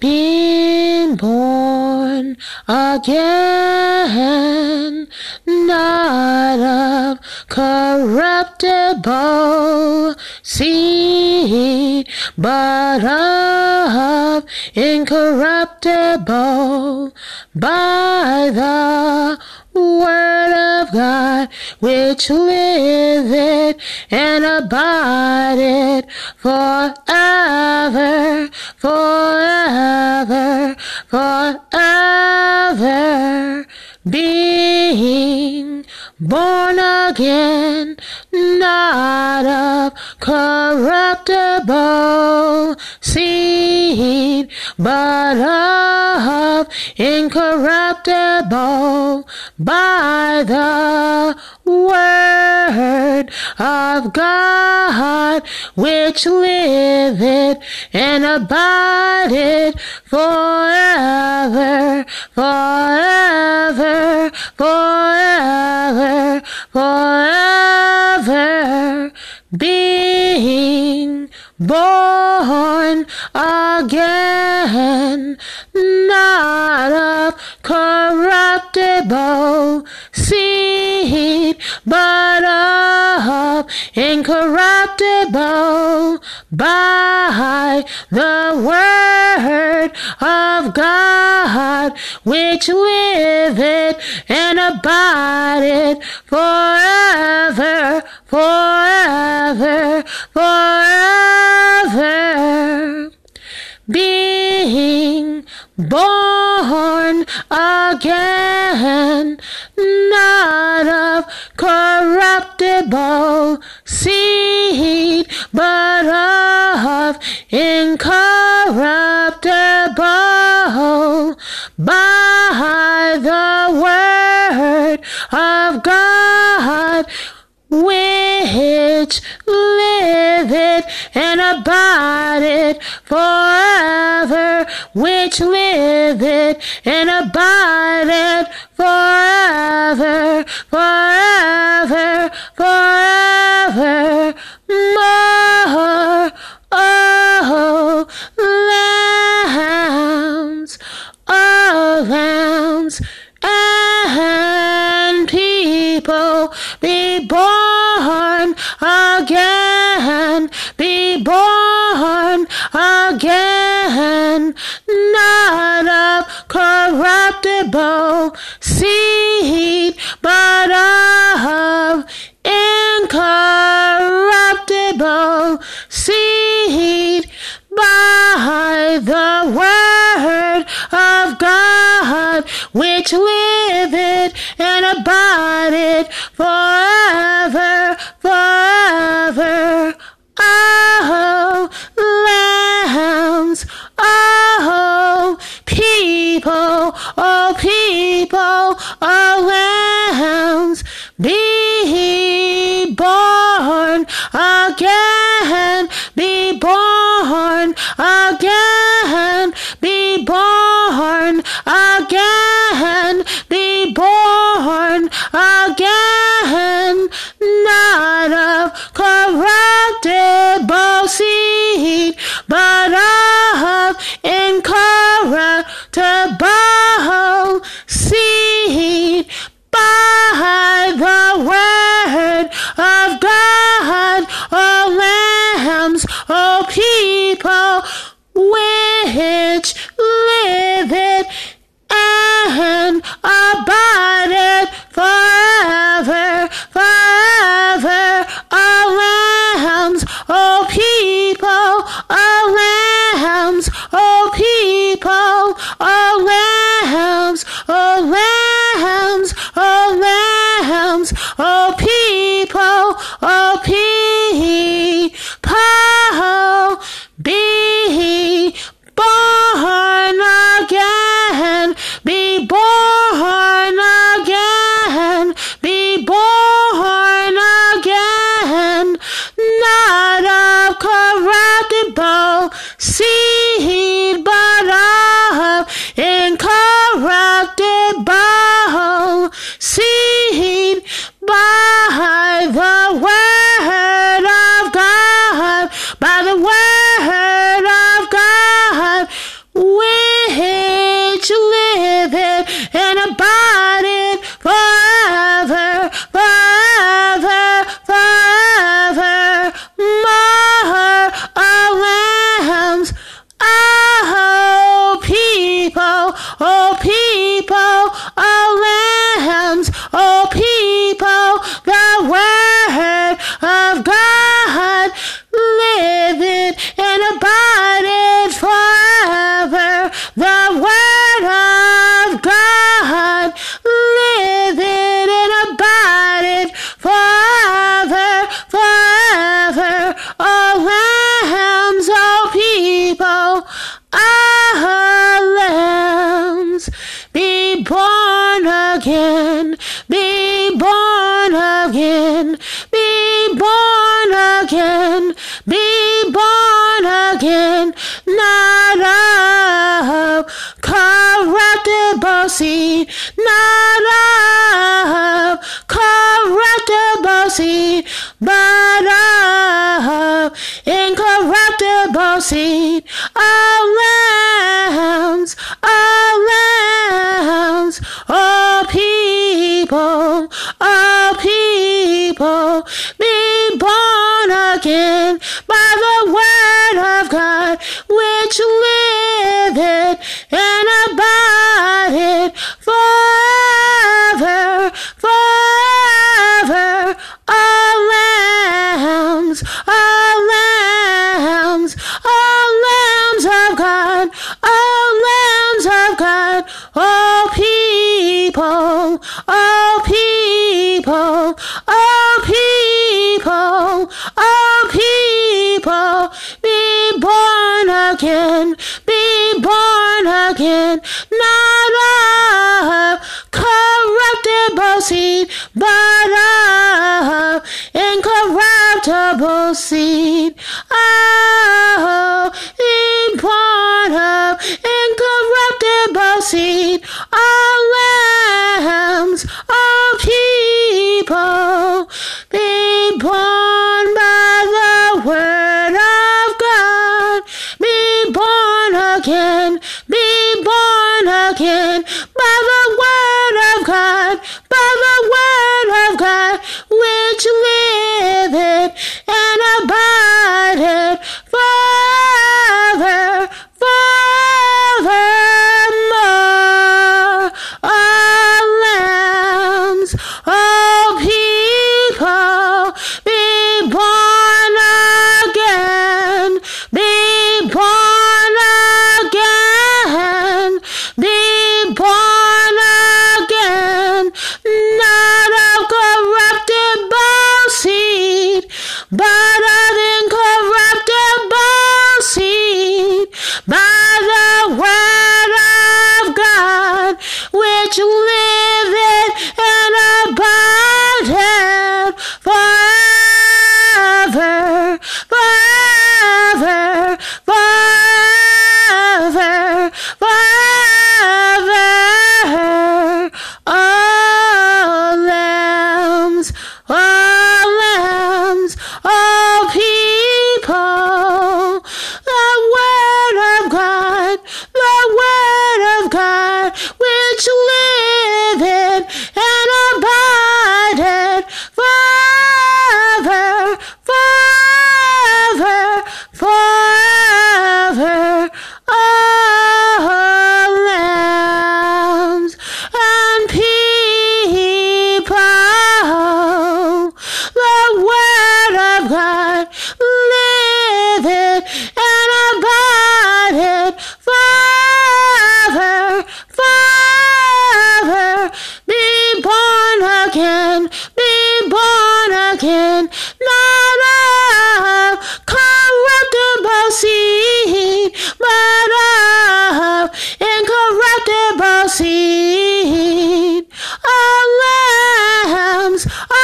been born again, not of corruptible seed, but of incorruptible by the word of God, which liveth and abideth forever, forever, forever. Being born again, not of corruptible seed, but of incorruptible by the word of God, which liveth and abideth forever, forever, forever, forever, being born again, not of corruptible seed, but of incorruptible by the word of God, which liveth and abideth forever, forever, forever. Being born again, not of corruptible seed, but of incorruptible by the word of God, which it, and abide it forever, which live it and abideth forever, forever, forever not of corruptible seed, but of incorruptible seed by the word of God, which liveth and abideth forever, forever. Again, be born again, be born again, be born again, not of corruptible seed, not of corruptible seed, but of incorruptible seed. Oh. And abideth forever, forever. All lambs, all lambs, all lambs of God, all lambs of God, all people, all incorruptible seed. Oh, be born of incorruptible seed, I.